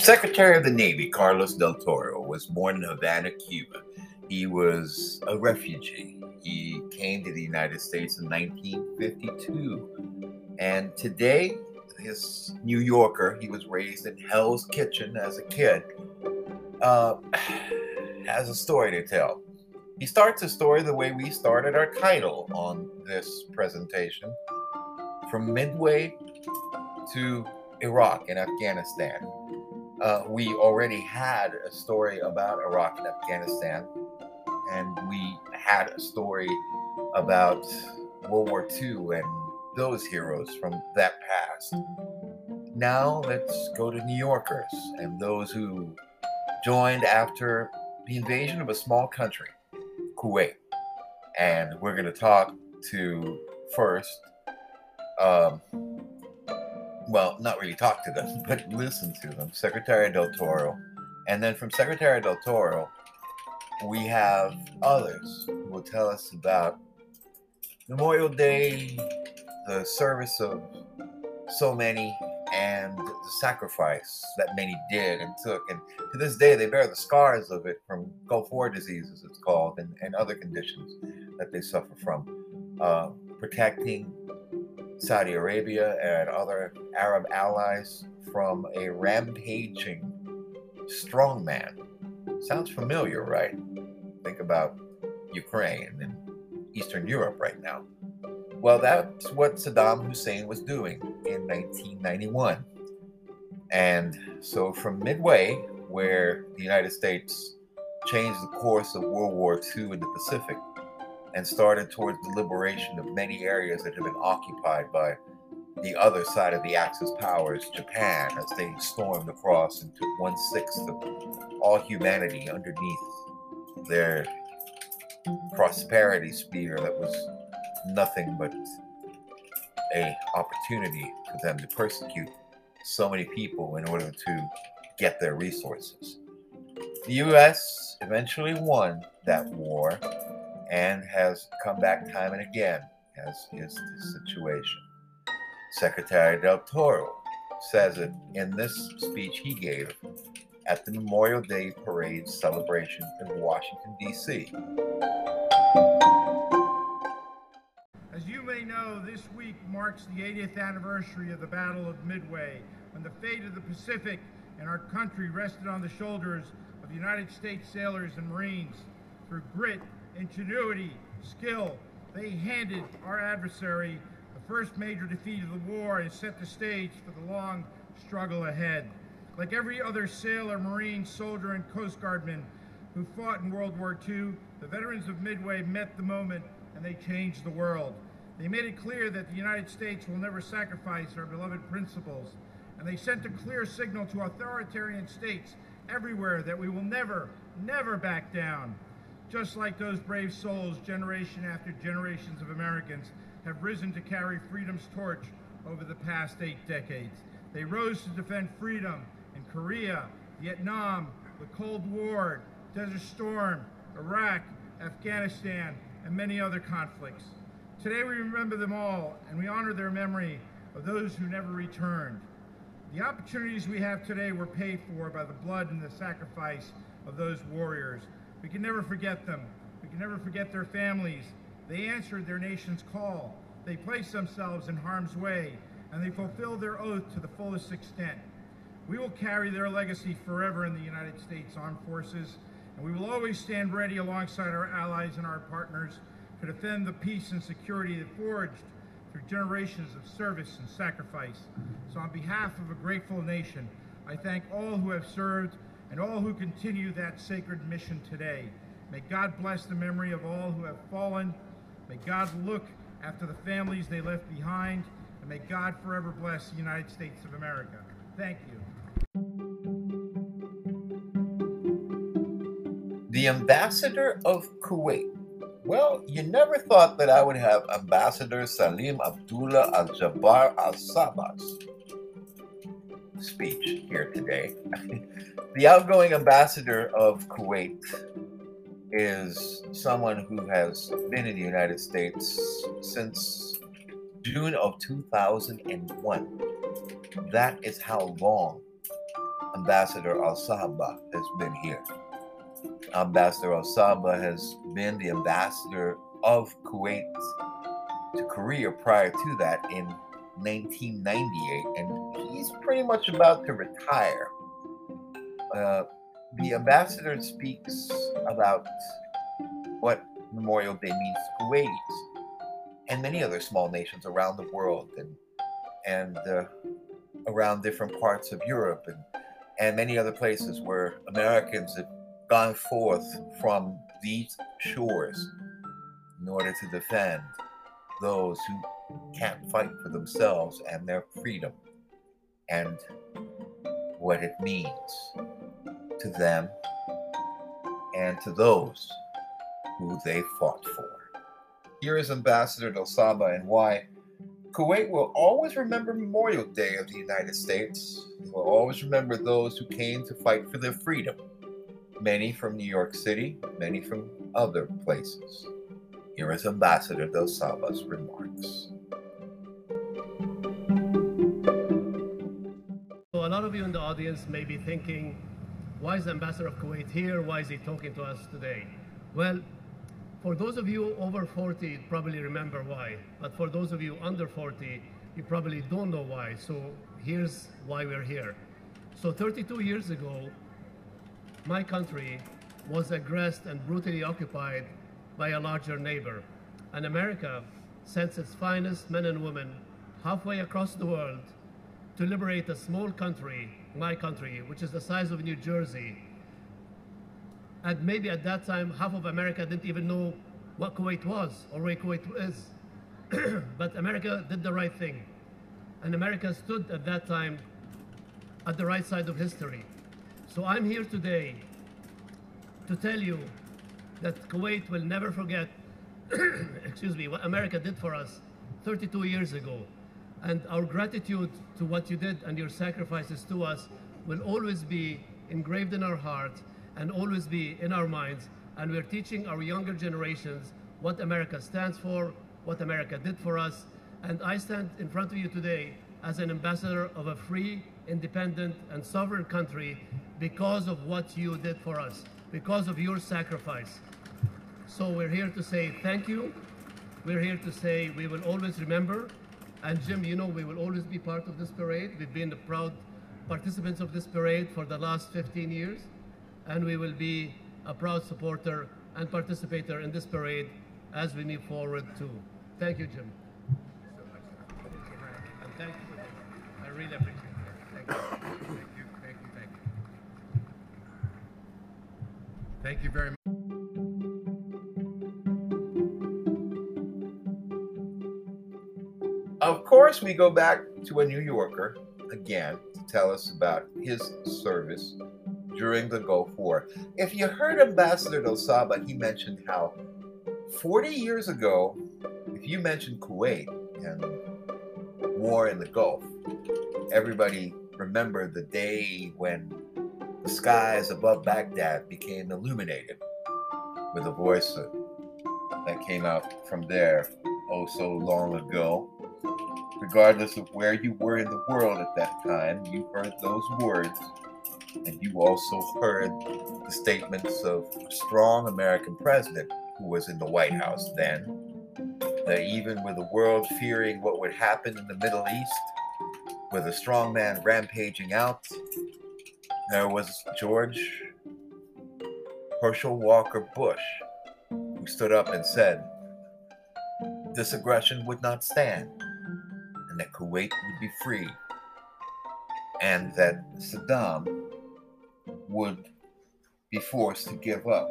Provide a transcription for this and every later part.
Secretary of the Navy Carlos del Toro was born in Havana, Cuba. He was a refugee. He came to the United States in 1952. And today, his New Yorker, he was raised in Hell's Kitchen as a kid, uh, has a story to tell. He starts a story the way we started our title on this presentation from Midway to Iraq and Afghanistan. Uh, we already had a story about Iraq and Afghanistan, and we had a story about World War II and those heroes from that past. Now let's go to New Yorkers and those who joined after the invasion of a small country, Kuwait. And we're going to talk to first um, well, not really talk to them, but listen to them, Secretary Del Toro. And then from Secretary Del Toro, we have others who will tell us about Memorial Day, the service of so many, and the sacrifice that many did and took. And to this day, they bear the scars of it from Gulf War disease, as it's called, and, and other conditions that they suffer from. Uh, protecting Saudi Arabia and other Arab allies from a rampaging strongman. Sounds familiar, right? Think about Ukraine and Eastern Europe right now. Well, that's what Saddam Hussein was doing in 1991. And so, from midway, where the United States changed the course of World War II in the Pacific, and started towards the liberation of many areas that had been occupied by the other side of the Axis powers, Japan, as they stormed across and took one sixth of all humanity underneath their prosperity sphere that was nothing but a opportunity for them to persecute so many people in order to get their resources. The US eventually won that war and has come back time and again, as is the situation. Secretary Del Toro says it in this speech he gave at the Memorial Day Parade celebration in Washington, D.C. As you may know, this week marks the 80th anniversary of the Battle of Midway, when the fate of the Pacific and our country rested on the shoulders of United States sailors and Marines. Through grit ingenuity, skill, they handed our adversary the first major defeat of the war and set the stage for the long struggle ahead. Like every other sailor, Marine, soldier, and Coast Guardman who fought in World War II, the veterans of Midway met the moment and they changed the world. They made it clear that the United States will never sacrifice our beloved principles, and they sent a clear signal to authoritarian states everywhere that we will never, never back down. Just like those brave souls, generation after generations of Americans have risen to carry freedom's torch over the past eight decades. They rose to defend freedom in Korea, Vietnam, the Cold War, Desert Storm, Iraq, Afghanistan, and many other conflicts. Today we remember them all and we honor their memory of those who never returned. The opportunities we have today were paid for by the blood and the sacrifice of those warriors. We can never forget them. We can never forget their families. They answered their nation's call. They placed themselves in harm's way, and they fulfilled their oath to the fullest extent. We will carry their legacy forever in the United States Armed Forces, and we will always stand ready alongside our allies and our partners to defend the peace and security that forged through generations of service and sacrifice. So on behalf of a grateful nation, I thank all who have served and all who continue that sacred mission today. May God bless the memory of all who have fallen. May God look after the families they left behind. And may God forever bless the United States of America. Thank you. The ambassador of Kuwait. Well, you never thought that I would have Ambassador Salim Abdullah Al Jabbar Al Sabah's speech here today. the outgoing ambassador of Kuwait is someone who has been in the United States since June of 2001. That is how long Ambassador Al Sabah has been here. Ambassador Al Sabah has been the ambassador of Kuwait to Korea prior to that in 1998, and he's pretty much about to retire. Uh, the ambassador speaks about what Memorial Day means to Kuwaitis and many other small nations around the world and and uh, around different parts of Europe and and many other places where Americans have gone forth from these shores in order to defend those who can't fight for themselves and their freedom and what it means to them and to those who they fought for. Here is Ambassador Del Saba and why Kuwait will always remember Memorial Day of the United States. Will always remember those who came to fight for their freedom. Many from New York City, many from other places. Here is Ambassador Del Saba's remarks. Of you in the audience may be thinking, why is the Ambassador of Kuwait here? Why is he talking to us today? Well, for those of you over 40, you probably remember why. But for those of you under 40, you probably don't know why. So here's why we're here. So 32 years ago, my country was aggressed and brutally occupied by a larger neighbor. And America sent its finest men and women halfway across the world to liberate a small country, my country, which is the size of New Jersey, and maybe at that time, half of America didn't even know what Kuwait was or where Kuwait is. but America did the right thing. And America stood at that time at the right side of history. So I'm here today to tell you that Kuwait will never forget, excuse me, what America did for us 32 years ago. And our gratitude to what you did and your sacrifices to us will always be engraved in our hearts and always be in our minds. And we're teaching our younger generations what America stands for, what America did for us. And I stand in front of you today as an ambassador of a free, independent, and sovereign country because of what you did for us, because of your sacrifice. So we're here to say thank you. We're here to say we will always remember. And Jim, you know, we will always be part of this parade. We've been the proud participants of this parade for the last 15 years and we will be a proud supporter and participator in this parade as we move forward too. Thank you, Jim. And thank you. I really appreciate it. Thank you. Thank you. Thank you. Thank you. Thank you very much. Course, we go back to a New Yorker again to tell us about his service during the Gulf War. If you heard Ambassador Del Saba, he mentioned how 40 years ago, if you mentioned Kuwait and war in the Gulf, everybody remembered the day when the skies above Baghdad became illuminated with a voice that came out from there oh so long ago. Regardless of where you were in the world at that time, you heard those words and you also heard the statements of a strong American president who was in the White House then. That even with the world fearing what would happen in the Middle East, with a strong man rampaging out, there was George Herschel Walker Bush who stood up and said this aggression would not stand and that Kuwait would be free and that Saddam would be forced to give up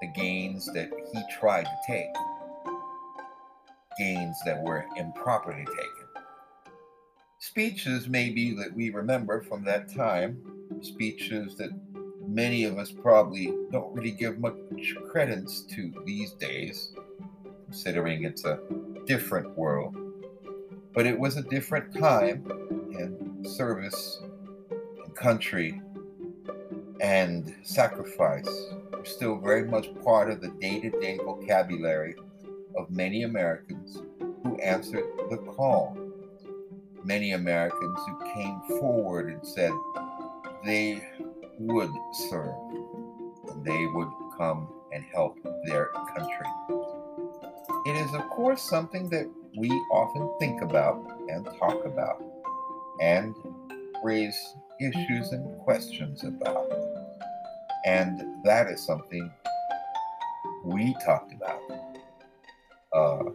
the gains that he tried to take, gains that were improperly taken. Speeches, maybe, that we remember from that time, speeches that many of us probably don't really give much credence to these days, considering it's a different world. But it was a different time, and service and country and sacrifice are still very much part of the day to day vocabulary of many Americans who answered the call. Many Americans who came forward and said, they would serve and they would come and help their country. It is, of course, something that we often think about and talk about and raise issues and questions about. And that is something we talked about, uh,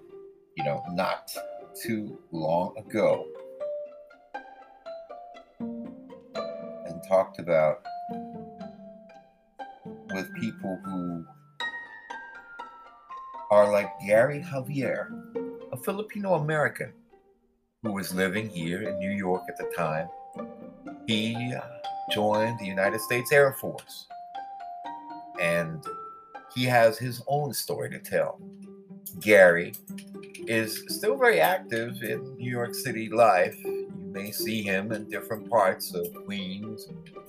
you know, not too long ago. And talked about with people who are like Gary Javier, a Filipino American who was living here in New York at the time. He uh, joined the United States Air Force and he has his own story to tell. Gary is still very active in New York City life. You may see him in different parts of Queens,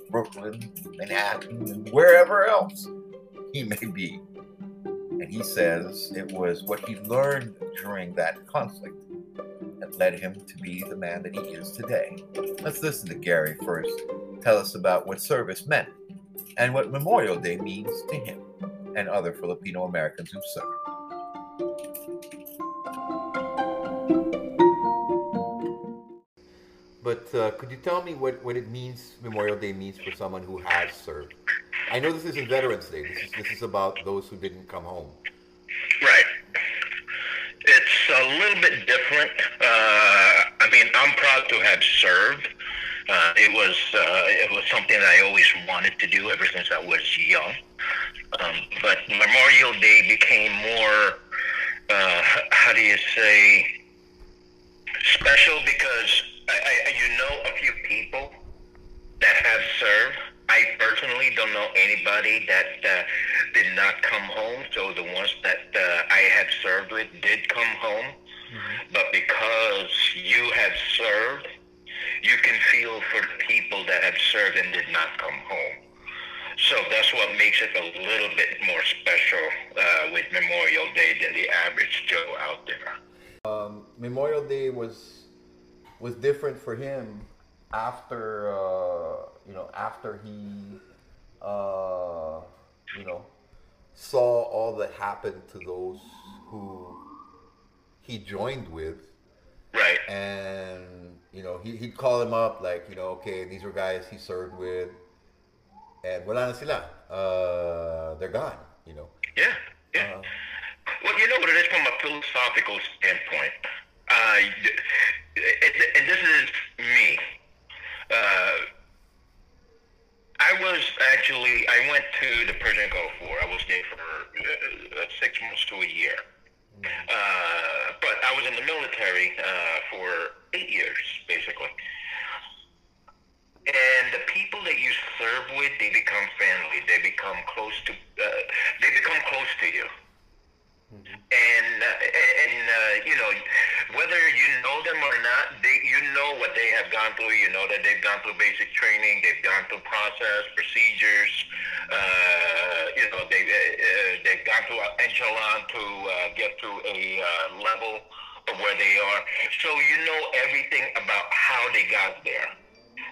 Brooklyn, Manhattan, and wherever else he may be. And he says it was what he learned during that conflict that led him to be the man that he is today. Let's listen to Gary first. Tell us about what service meant and what Memorial Day means to him and other Filipino Americans who served. But uh, could you tell me what, what it means, Memorial Day means for someone who has served? I know this isn't Veterans Day. This is, this is about those who didn't come home. Right. It's a little bit different. Uh, I mean, I'm proud to have served. Uh, it was uh, it was something I always wanted to do ever since I was young. Um, but Memorial Day became more, uh, how do you say, special because I, I, you know a few people that have served. I personally don't know anybody that uh, did not come home. So the ones that uh, I have served with did come home. Mm-hmm. But because you have served, you can feel for the people that have served and did not come home. So that's what makes it a little bit more special uh, with Memorial Day than the average Joe out there. Um, Memorial Day was was different for him after uh, you know after he uh, you know saw all that happened to those who he joined with. Right. And you know he he'd call him up like you know okay these were guys he served with and wala na sila. Uh, they're gone, you know. Yeah, yeah. Uh, well, you know what it is from a philosophical standpoint. Uh, and this is me. Uh, I was actually, I went to the Persian Gulf War. I was there for uh, six months to a year. Mm. Uh, but I was in the military uh, for eight years, basically. And the people that you serve with, they become family. They become close to. Uh, they become close to you. Mm-hmm. And uh, and uh, you know whether you know them or not, they you know what they have gone through. You know that they've gone through basic training. They've gone through process procedures. Uh, you know they uh, uh they've gone through a echelon to uh, get to a uh, level of where they are. So you know everything about how they got there.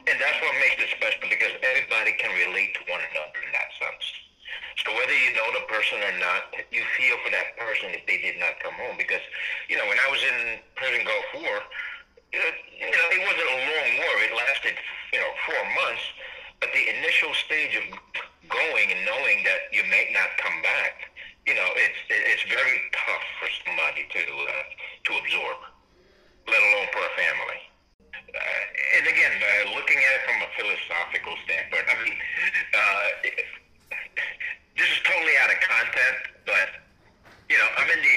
And that's what makes it special because everybody can relate to one another in that sense. So whether you know the person or not, you feel for that person if they did not come home. Because, you know, when I was in Persian Gulf War, you know, it wasn't a long war. It lasted, you know, four months. But the initial stage of going and knowing that you may not come back, you know, it's it's very tough for somebody to uh, to absorb, let alone for a family uh, and again, uh, looking at it from a philosophical standpoint, I mean, uh, this is totally out of content, but you know, I'm in the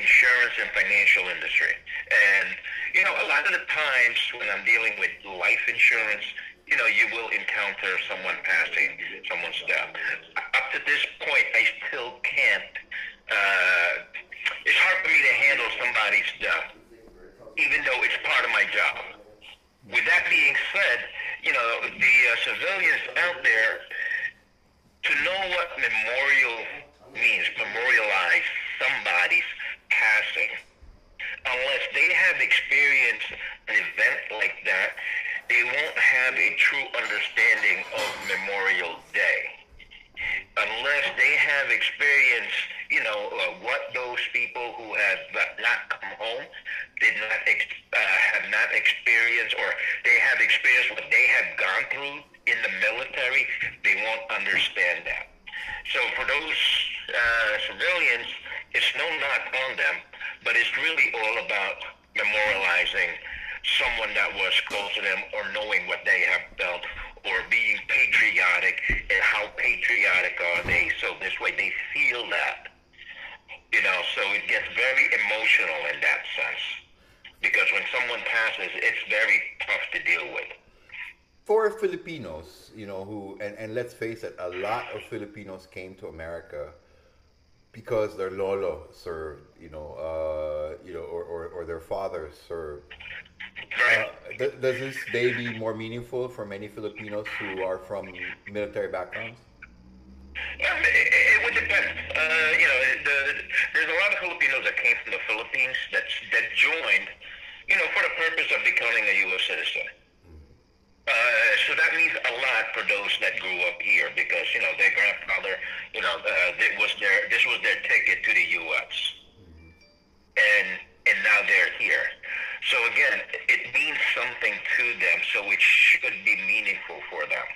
and financial industry, and you know, a lot of the times when I'm dealing with life insurance, you know, you will encounter someone passing, someone's death. Up to this point, I still can't. Uh, it's hard for me to handle somebody's death, even though it's part of my job with that being said, you know, the uh, civilians out there, to know what memorial means, memorialize somebody's passing, experienced an event like that, they won't have a true understanding of Memorial Day unless they have experienced, you know, uh, what those people who have not come home did not ex- uh, have not experienced, or they have experienced what they have gone through in the military, they won't understand that. So for those uh, civilians, it's no knock on them, but it's really all about memorializing someone that was close to them or knowing what they have felt or being patriotic and how patriotic are they. So this way they feel that you know so it gets very emotional in that sense. Because when someone passes it's very tough to deal with. For Filipinos, you know, who and, and let's face it, a lot of Filipinos came to America because their lolo served, you know, uh, you know, or, or, or their fathers served. Uh, th- does this day be more meaningful for many Filipinos who are from military backgrounds? Um, it, it would depend. Uh, you know, the, there's a lot of Filipinos that came from the Philippines that that joined, you know, for the purpose of becoming a U.S. citizen. Uh, so that means a lot for those that grew up here because you know their grandfather, you know, uh, it was their this was their ticket to the U.S. and and now they're here. So again, it means something to them, so it should be meaningful for them,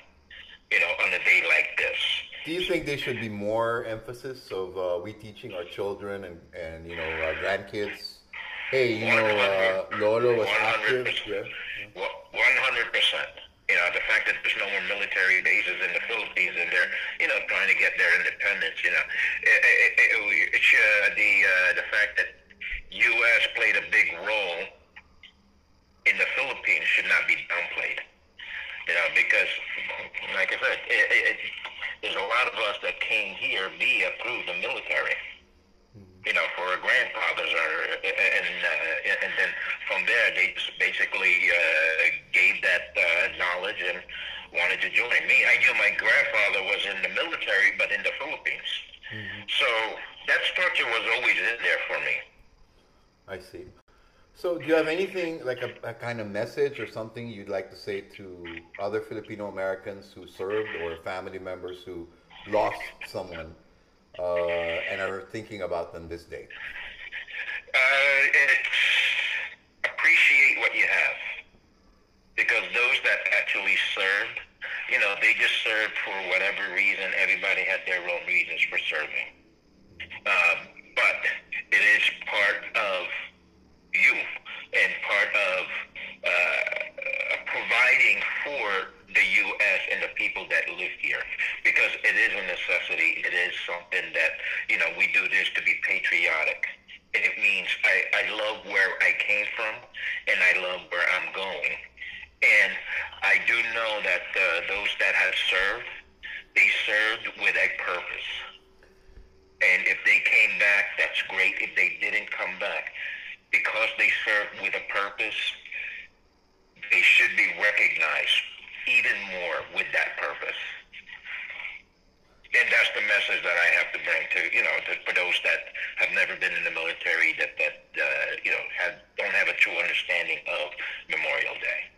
you know, on a day like this. Do you think there should be more emphasis of uh, we teaching our children and, and you know our grandkids? Hey, you know, uh, Lolo was active. Yeah. One hundred percent. You know, the fact that there's no more military bases in the Philippines and they're, you know, trying to get their independence. You know, it, it, it, it, uh, the uh, the fact that U.S. played a big role in the Philippines should not be downplayed. You know, because, like I said, there's a lot of us that came here via through the military. You know, for our grandfathers, or and uh, and then from there they just basically uh, gave that uh, knowledge and wanted to join me. I knew my grandfather was in the military, but in the Philippines. Mm-hmm. So that structure was always in there for me. I see. So, do you have anything like a, a, kind of message or something you'd like to say to other Filipino Americans who served or family members who lost someone uh, and are thinking about them this day? Uh, appreciate what you have because those that actually served, you know, they just served for whatever reason. Everybody had their own reasons for serving. Um, but it is part of you and part of uh, providing for the U.S. and the people that live here because it is a necessity. It is something that, you know, we do this to be patriotic. And it means I, I love where I came from and I love where I'm going. And I do know that uh, those that have served, they served with a purpose. And if they came back, that's great. If they didn't come back, because they serve with a purpose, they should be recognized even more with that purpose. And that's the message that I have to bring you for those that have never been in the military that that uh, you know have don't have a true understanding of Memorial Day.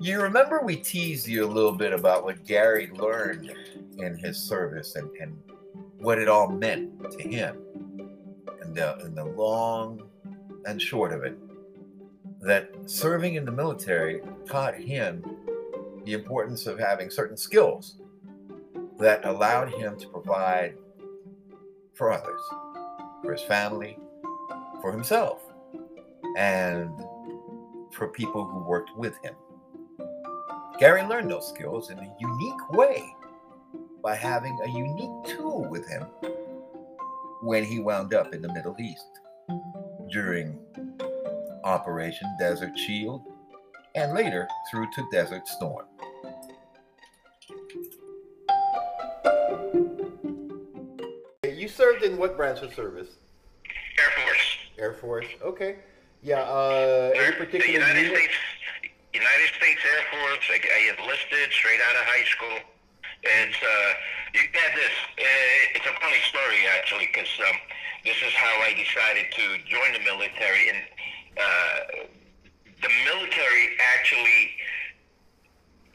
You remember we teased you a little bit about what Gary learned in his service and, and what it all meant to him. And the, and the long and short of it, that serving in the military taught him the importance of having certain skills that allowed him to provide for others, for his family, for himself, and for people who worked with him. Gary learned those skills in a unique way by having a unique tool with him when he wound up in the Middle East during Operation Desert Shield and later through to Desert Storm. You served in what branch of service? Air Force. Air Force. Okay. Yeah. Uh, any particular the United unit? States United States Air Force. I, I enlisted straight out of high school. It's uh, you get this. Uh, it's a funny story actually, because um, this is how I decided to join the military. And uh, the military actually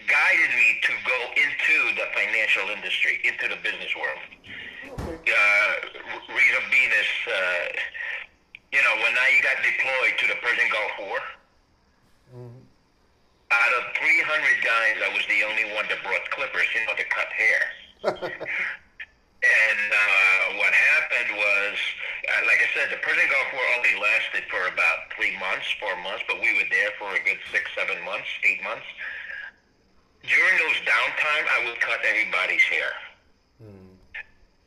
guided me to go into the financial industry, into the business world. Uh, being is, uh, you know, when I got deployed to the Persian Gulf War, out of 300 guys, I was the only one that brought clippers, you know, to cut hair. and uh, what happened was, uh, like I said, the Persian Gulf War only lasted for about three months, four months, but we were there for a good six, seven months, eight months. During those downtime, I would cut everybody's hair.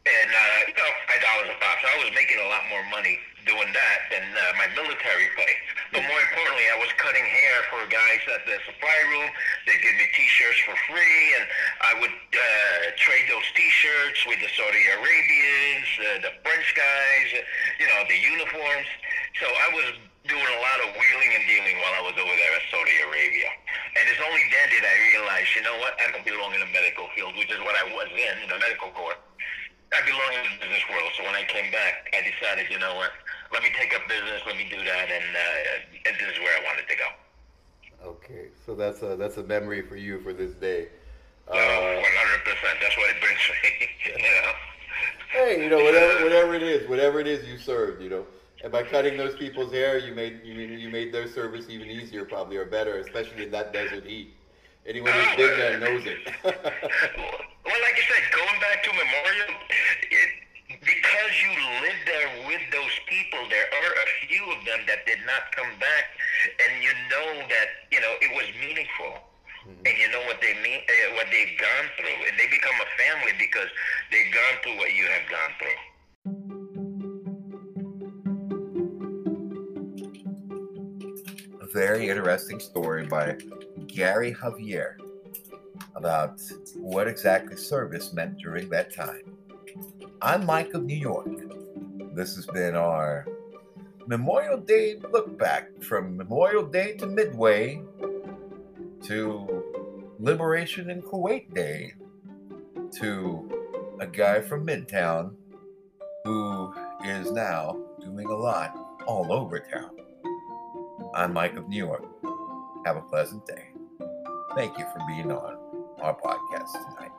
And, uh, you know, five dollars a pop. So I was making a lot more money doing that than uh, my military pay. But more importantly, I was cutting hair for guys at the supply room. They'd give me T-shirts for free, and I would uh, trade those T-shirts with the Saudi Arabians, uh, the French guys, uh, you know, the uniforms. So I was doing a lot of wheeling and dealing while I was over there at Saudi Arabia. And it's only then did I realize, you know what, I don't belong in the medical field, which is what I was in, in the medical corps. I belong in the business world. So when I came back, I decided, you know what, let me take up business, let me do that, and, uh, and this is where I wanted to go. Okay, so that's a that's a memory for you for this day. So 100%, that's what it brings me, you know. Hey, you know whatever whatever it is, whatever it is you served, you know. And by cutting those people's hair, you made you you made their service even easier, probably, or better, especially in that desert heat. Anyone who's been there knows it. well, like I said, going back to Memorial, you live there with those people, there are a few of them that did not come back, and you know that you know it was meaningful, and you know what they mean, uh, what they've gone through, and they become a family because they've gone through what you have gone through. A very interesting story by Gary Javier about what exactly service meant during that time. I'm Mike of New York. This has been our Memorial Day look back from Memorial Day to Midway to Liberation in Kuwait Day to a guy from Midtown who is now doing a lot all over town. I'm Mike of New York. Have a pleasant day. Thank you for being on our podcast tonight.